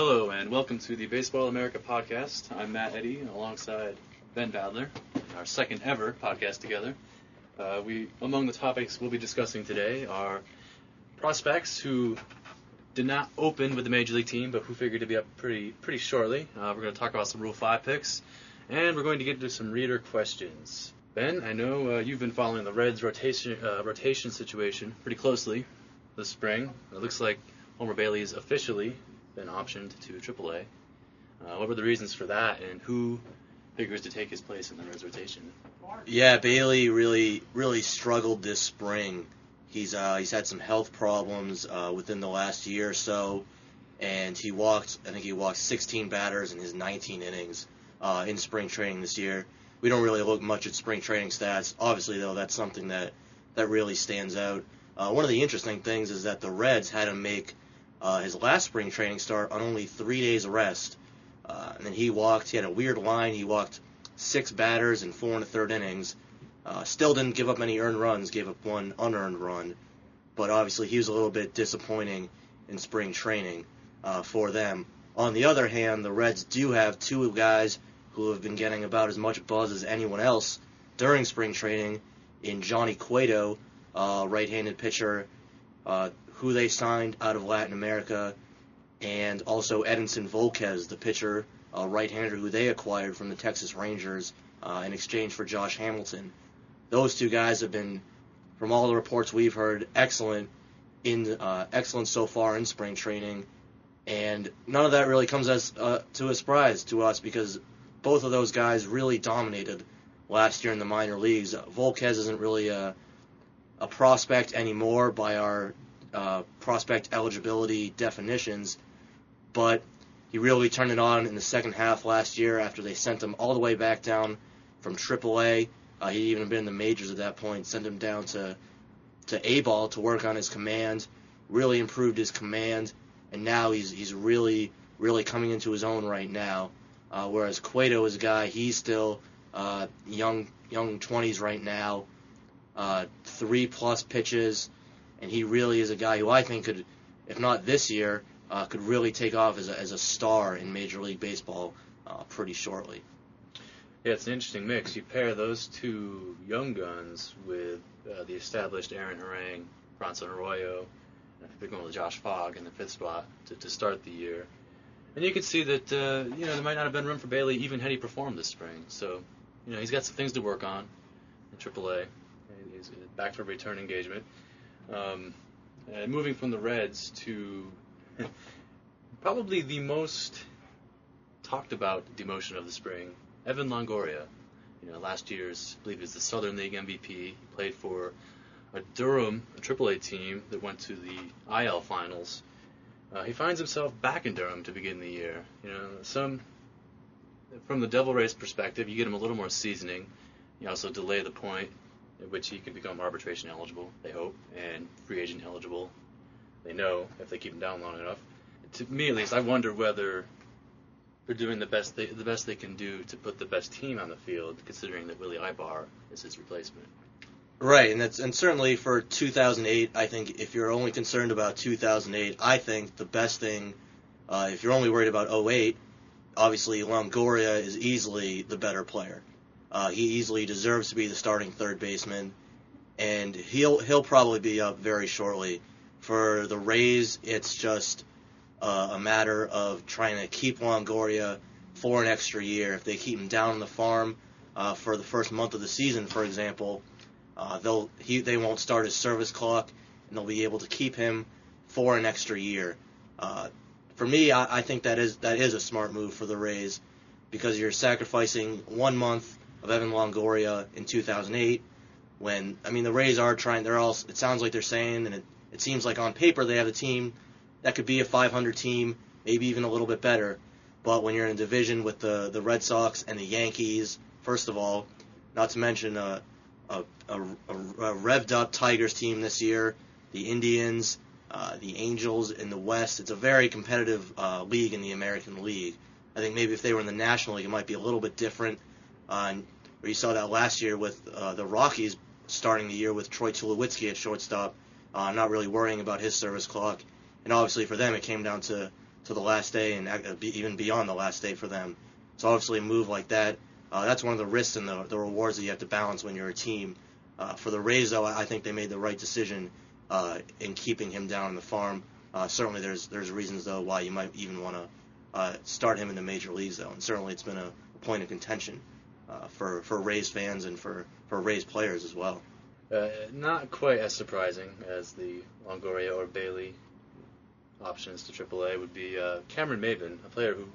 Hello and welcome to the Baseball America podcast. I'm Matt Eddy alongside Ben Badler, our second ever podcast together. Uh, we, among the topics we'll be discussing today are prospects who did not open with the major league team, but who figured to be up pretty pretty shortly. Uh, we're going to talk about some Rule Five picks, and we're going to get into some reader questions. Ben, I know uh, you've been following the Reds' rotation uh, rotation situation pretty closely this spring. It looks like Homer Bailey is officially been optioned to AAA. Uh, what were the reasons for that, and who figures to take his place in the rotation? Yeah, Bailey really really struggled this spring. He's uh, he's had some health problems uh, within the last year or so, and he walked. I think he walked 16 batters in his 19 innings uh, in spring training this year. We don't really look much at spring training stats. Obviously, though, that's something that that really stands out. Uh, one of the interesting things is that the Reds had him make uh, his last spring training start on only three days rest, uh, and then he walked. He had a weird line. He walked six batters in four and a third innings. Uh, still didn't give up any earned runs, gave up one unearned run. But obviously, he was a little bit disappointing in spring training uh, for them. On the other hand, the Reds do have two guys who have been getting about as much buzz as anyone else during spring training in Johnny Cueto, uh, right-handed pitcher, uh, who they signed out of Latin America, and also Edinson Volquez, the pitcher, uh, right-hander who they acquired from the Texas Rangers uh, in exchange for Josh Hamilton. Those two guys have been, from all the reports we've heard, excellent in uh, excellent so far in spring training, and none of that really comes as uh, to a surprise to us because both of those guys really dominated last year in the minor leagues. Volquez isn't really a a prospect anymore by our uh, prospect eligibility definitions, but he really turned it on in the second half last year after they sent him all the way back down from AAA. Uh, he'd even been in the majors at that point, sent him down to to A ball to work on his command, really improved his command, and now he's he's really really coming into his own right now. Uh, whereas Cueto is a guy, he's still uh, young young 20s right now, uh, three plus pitches, and he really is a guy who I think could, if not this year, uh, could really take off as a, as a star in Major League Baseball uh, pretty shortly. Yeah, it's an interesting mix. You pair those two young guns with uh, the established Aaron Harang, Bronson Arroyo, and they're going with Josh Fogg in the fifth spot to, to start the year. And you can see that uh, you know there might not have been room for Bailey even had he performed this spring. So you know he's got some things to work on in AAA. He's back for return engagement. Um, and moving from the Reds to probably the most talked about demotion of the spring, Evan Longoria. You know, last year's, I believe, is the Southern League MVP. He played for a Durham, a AAA team that went to the IL finals. Uh, he finds himself back in Durham to begin the year. You know, some from the Devil Rays perspective, you get him a little more seasoning. You also delay the point at which he can become arbitration eligible. They hope, and free agent eligible. They know if they keep him down long enough. To me, at least, I wonder whether they're doing the best they the best they can do to put the best team on the field, considering that Willy Aybar is his replacement. Right, and that's and certainly for 2008, I think if you're only concerned about 2008, I think the best thing, uh, if you're only worried about 08, obviously Longoria is easily the better player. Uh, he easily deserves to be the starting third baseman, and he'll he'll probably be up very shortly. For the Rays, it's just uh, a matter of trying to keep Longoria for an extra year. If they keep him down on the farm uh, for the first month of the season, for example, uh, they'll he they won't start his service clock, and they'll be able to keep him for an extra year. Uh, for me, I, I think that is that is a smart move for the Rays because you're sacrificing one month of Evan Longoria in 2008. When I mean the Rays are trying, they're all. It sounds like they're saying, and it, it seems like on paper they have a team that could be a 500 team, maybe even a little bit better. But when you're in a division with the the Red Sox and the Yankees, first of all, not to mention a a, a, a revved up Tigers team this year, the Indians, uh, the Angels in the West. It's a very competitive uh, league in the American League. I think maybe if they were in the National League, it might be a little bit different. Uh, you saw that last year with uh, the Rockies starting the year with Troy Tulowitzki at shortstop, uh, not really worrying about his service clock. And obviously for them, it came down to, to the last day and uh, even beyond the last day for them. So obviously a move like that, uh, that's one of the risks and the, the rewards that you have to balance when you're a team. Uh, for the Rays, though, I think they made the right decision uh, in keeping him down on the farm. Uh, certainly, there's there's reasons though why you might even want to uh, start him in the major leagues though, and certainly it's been a point of contention uh, for for Rays fans and for for Rays players as well. Uh, not quite as surprising as the Longoria or Bailey options to AAA would be uh, Cameron Maybin, a player who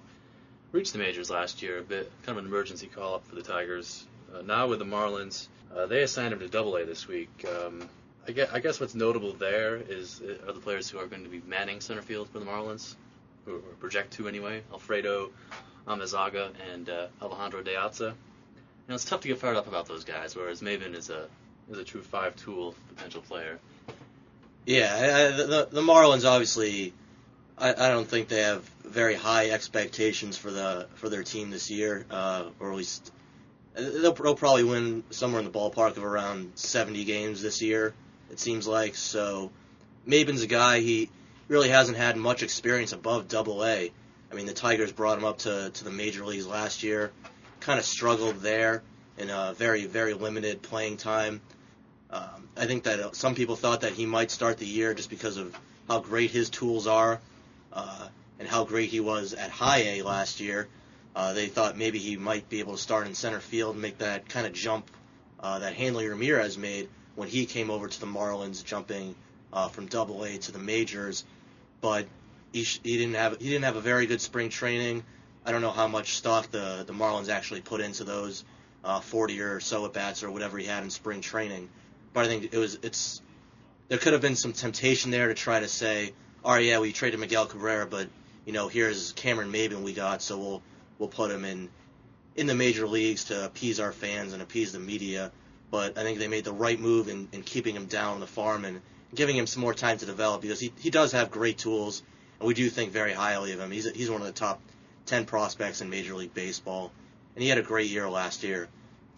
reached the majors last year, a bit kind of an emergency call up for the Tigers. Uh, now with the Marlins, uh, they assigned him to Double A this week. Um, I guess, I guess what's notable there is are the players who are going to be manning center field for the Marlins, or, project to anyway. Alfredo Amezaga and uh, Alejandro De Aza. You know, it's tough to get fired up about those guys, whereas Maybin is a is a true five tool potential player. Yeah, I, the the Marlins obviously, I, I don't think they have very high expectations for the for their team this year, uh, or at least they'll, they'll probably win somewhere in the ballpark of around 70 games this year. It seems like so. Maybin's a guy he really hasn't had much experience above Double A. I mean, the Tigers brought him up to to the major leagues last year, kind of struggled there in a very very limited playing time. Um, I think that some people thought that he might start the year just because of how great his tools are uh, and how great he was at High A last year. Uh, they thought maybe he might be able to start in center field and make that kind of jump uh, that Hanley Ramirez made when he came over to the Marlins, jumping uh, from Double A to the majors. But he, sh- he didn't have he didn't have a very good spring training. I don't know how much stock the the Marlins actually put into those uh, 40 or so at bats or whatever he had in spring training. But I think it was it's there could have been some temptation there to try to say, all right, yeah, we traded Miguel Cabrera, but you know here's Cameron Maybin we got, so we'll we'll put him in in the major leagues to appease our fans and appease the media. But I think they made the right move in, in keeping him down on the farm and giving him some more time to develop because he, he does have great tools, and we do think very highly of him. He's, he's one of the top 10 prospects in Major League Baseball, and he had a great year last year.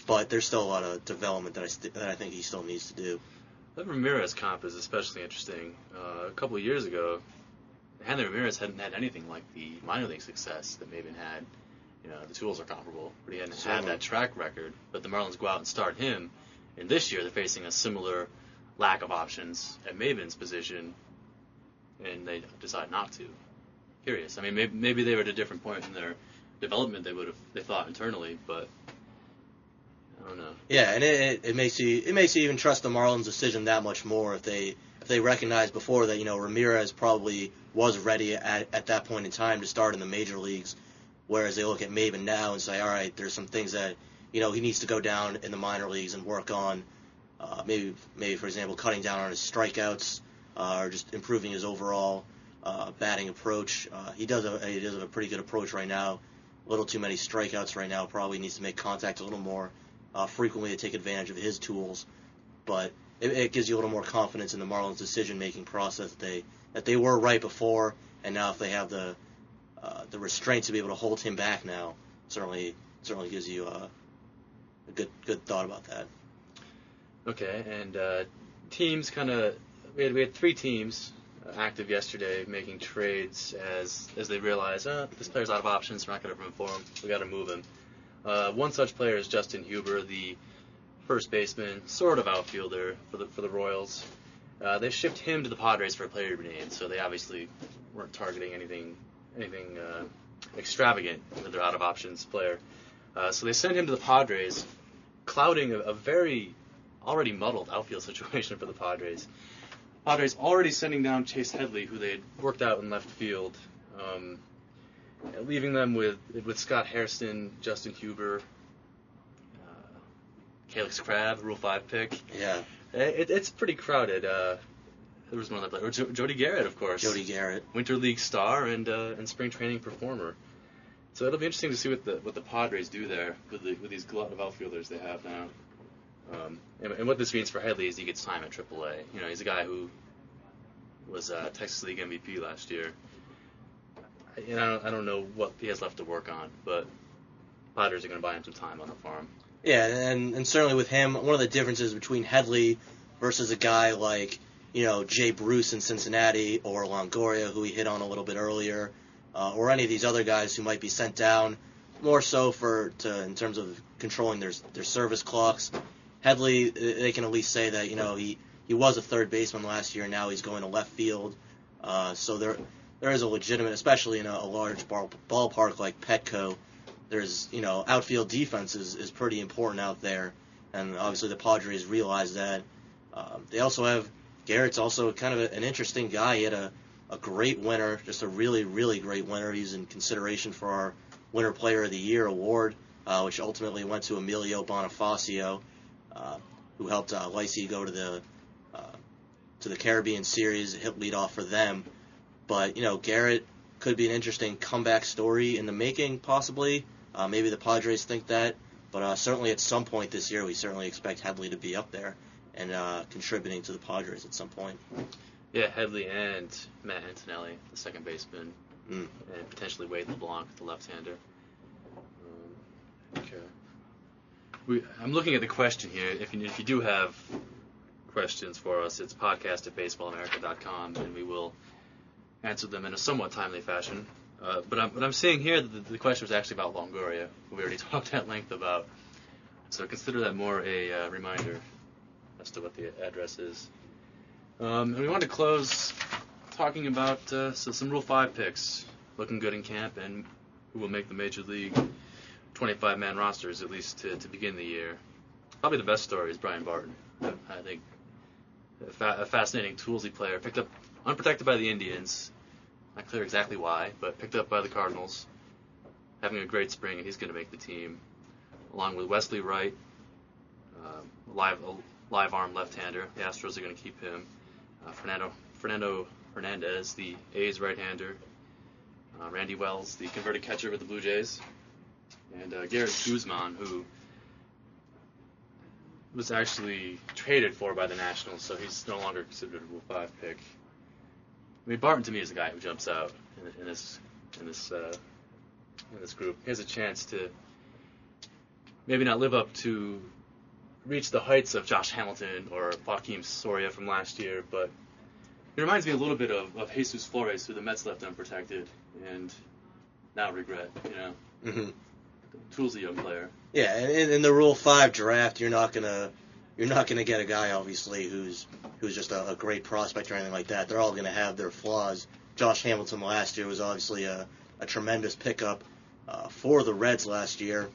But there's still a lot of development that I, st- that I think he still needs to do. That Ramirez comp is especially interesting. Uh, a couple of years ago, Hanley Ramirez hadn't had anything like the minor league success that Maybin had you know, the tools are comparable, but he hadn't had that track record. But the Marlins go out and start him, and this year they're facing a similar lack of options at Maybin's position, and they decide not to. Curious. I mean, maybe, maybe they were at a different point in their development. They would have they thought internally, but I don't know. Yeah, and it, it makes you it makes you even trust the Marlins' decision that much more if they if they recognize before that you know Ramirez probably was ready at at that point in time to start in the major leagues Whereas they look at Maybin now and say, all right, there's some things that you know he needs to go down in the minor leagues and work on. Uh, maybe, maybe for example, cutting down on his strikeouts uh, or just improving his overall uh, batting approach. Uh, he does a he does have a pretty good approach right now. A little too many strikeouts right now. Probably needs to make contact a little more uh, frequently to take advantage of his tools. But it, it gives you a little more confidence in the Marlins' decision-making process that they that they were right before, and now if they have the uh, the restraint to be able to hold him back now certainly certainly gives you uh, a good good thought about that. Okay, and uh, teams kind of we had we had three teams active yesterday making trades as as they realize, oh, this player's out of options, we're not going to room for him, we got to move him. Uh, one such player is Justin Huber, the first baseman, sort of outfielder for the for the Royals. Uh, they shipped him to the Padres for a player name, so they obviously weren't targeting anything anything uh, extravagant with their out of options player. Uh, so they sent him to the Padres, clouding a, a, very already muddled outfield situation for the Padres. Padres already sending down Chase Headley, who they had worked out in left field, um, leaving them with with Scott Hairston, Justin Huber, uh, Callix Crabbe, Rule Five pick. Yeah, it, it's pretty crowded. Uh, there was one other player. Jo- Jody Gerut, of course. Jody Gerut, Winter League star and uh, and spring training performer. So it'll be interesting to see what the what the Padres do there with the, with these glut of outfielders they have now. Um, and, and, what this means for Headley is he gets time at AAA. You know, he's a guy who was uh, Texas League MVP last year. And I don't, I don't know what he has left to work on, but Padres are going to buy him some time on the farm. Yeah, and, and certainly with him, one of the differences between Headley versus a guy like you know, Jay Bruce in Cincinnati or Longoria, who we hit on a little bit earlier, uh, or any of these other guys who might be sent down more so for to in terms of controlling their their service clocks. Headley, they can at least say that you know he he was a third baseman last year. Now he's going to left field. Uh, so there there is a legitimate, especially in a, a large ball, ballpark like Petco. There's you know outfield defense is, is pretty important out there, and obviously the Padres realize that. Um, they also have Gerut's also kind of a, an interesting guy. He had a, a great winner, just a really really great winner. He's in consideration for our Winter Player of the Year award, uh, which ultimately went to Emilio Bonifacio, uh, who helped uh, Licey go to the uh, to the Caribbean Series, hit lead off for them. But you know, Gerut could be an interesting comeback story in the making, possibly. Uh, maybe the Padres think that, but uh, certainly at some point this year, we certainly expect Headley to be up there and uh, contributing to the Padres at some point. Yeah, Headley and Matt Antonelli, the second baseman, Mm. and potentially Wade LeBlanc, the left-hander. Um, okay. We, I'm looking at the question here. If you, if you do have questions for us, it's podcast at baseballamerica.com, and we will answer them in a somewhat timely fashion. Uh, but, I'm, but I'm seeing here that the, the question was actually about Longoria, who we already talked at length about. So consider that more a uh, reminder as to what the address is. Um, and we want to close talking about uh, so some Rule 5 picks looking good in camp and who will make the Major League 25 man rosters, at least to, to begin the year. Probably the best story is Brian Barton. I think a, fa- a fascinating toolsy player, picked up unprotected by the Indians. Not clear exactly why, but picked up by the Cardinals. Having a great spring, and he's going to make the team. Along with Wesley Wright, uh, live a live arm left-hander. The Astros are going to keep him. Uh, Fernando Fernando Hernandez, the A's right-hander. Uh, Randy Wells, the converted catcher with the Blue Jays, and uh, Garrett Guzman, who was actually traded for by the Nationals, so he's no longer considered a Rule Five pick. I mean, Barton to me is the guy who jumps out in, in this in this uh, in this group. He has a chance to maybe not live up to reach the heights of Josh Hamilton or Joakim Soria from last year, but he reminds me a little bit of, of Jesus Flores, who the Mets left unprotected and now regret. You know, hmm Young player. Yeah, and in, in the Rule Five draft, you're not gonna you're not gonna get a guy obviously who's who's just a, a great prospect or anything like that. They're all gonna have their flaws. Josh Hamilton last year was obviously a, a tremendous pickup uh, for the Reds last year,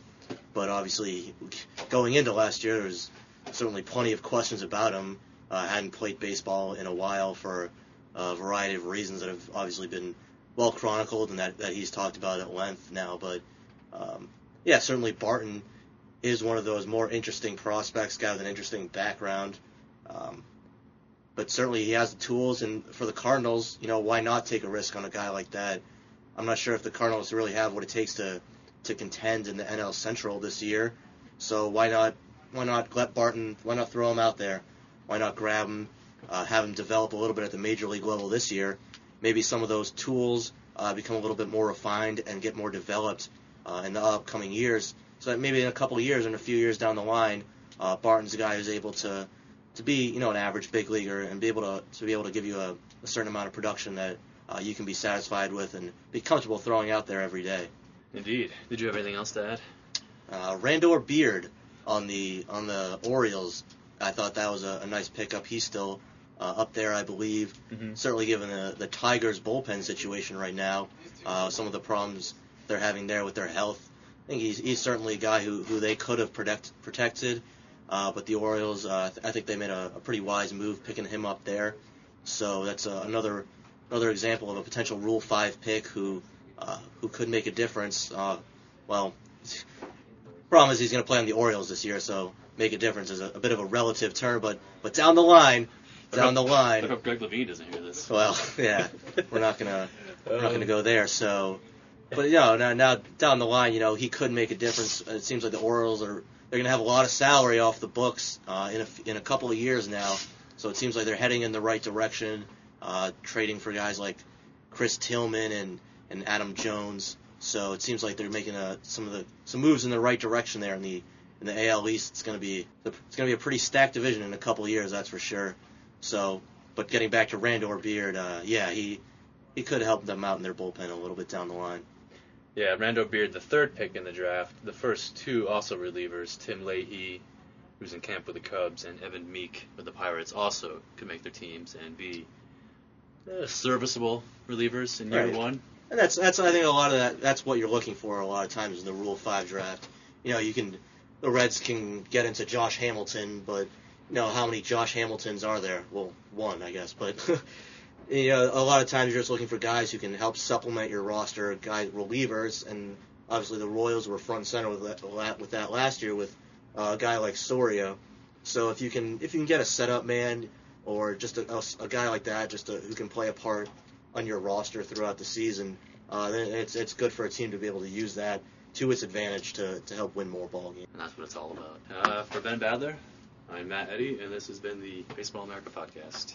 but obviously going into last year, there was certainly plenty of questions about him. Uh, hadn't played baseball in a while for a variety of reasons that have obviously been well chronicled and that, that he's talked about at length now. But um, yeah, certainly Barton is one of those more interesting prospects, guy with an interesting background. Um, but certainly he has the tools, and for the Cardinals, you know, why not take a risk on a guy like that? I'm not sure if the Cardinals really have what it takes to to contend in the NL Central this year. So why not why not let Barton why not throw him out there? Why not grab him, uh, have him develop a little bit at the major league level this year? Maybe some of those tools uh, become a little bit more refined and get more developed uh, in the upcoming years. So that maybe in a couple of years and a few years down the line, uh, Barton's a guy who's able to to be you know an average big leaguer and be able to to be able to give you a, a certain amount of production that uh, you can be satisfied with and be comfortable throwing out there every day. Indeed. Did you have anything else to add? Uh, Randor Bierd on the on the Orioles, I thought that was a, a nice pickup. He's still uh, up there, I believe. Mhm. Certainly, given the the Tigers bullpen situation right now, uh, some of the problems they're having there with their health. I think he's he's certainly a guy who, who they could have protect, protected, uh, but the Orioles, uh, I think they made a, a pretty wise move picking him up there. So that's uh, another another example of a potential Rule Five pick who uh, who could make a difference. Uh, well, problem is he's going to play on the Orioles this year, so make a difference is a, a bit of a relative term, but but down the line, down the I line. hope Greg Levine doesn't hear this. Well, yeah, we're not gonna we're not gonna go there. So, but you know, now, now down the line, you know, he could make a difference. It seems like the Orioles are they're gonna have a lot of salary off the books uh, in a in a couple of years now. So it seems like they're heading in the right direction, uh, trading for guys like Chris Tillman and and Adam Jones. So it seems like they're making a, some of the some moves in the right direction there in the in the AL East. It's gonna be it's gonna be a pretty stacked division in a couple of years, that's for sure. So, but getting back to Randor Bierd, uh, yeah, he he could help them out in their bullpen a little bit down the line. Yeah, Rando Bierd, the third pick in the draft. The first two also relievers, Tim Lahey, who's in camp with the Cubs, and Evan Meek with the Pirates, also could make their teams and be uh, serviceable relievers in year Right. one. And that's that's I think a lot of that that's what you're looking for a lot of times in the Rule Five draft. You know, you can the Reds can get into Josh Hamilton, but you know how many Josh Hamiltons are there? Well, one I guess, but you know a lot of times you're just looking for guys who can help supplement your roster, guys relievers, and obviously the Royals were front and center with that, with that last year with uh, a guy like Soria. So if you can if you can get a setup man or just a, a, a guy like that, just a, who can play a part on your roster throughout the season, uh, then it's it's good for a team to be able to use that to its advantage to, to help win more ball games. And that's what it's all about. Uh, for Ben Badler, I'm Matt Eddy, and this has been the Baseball America podcast.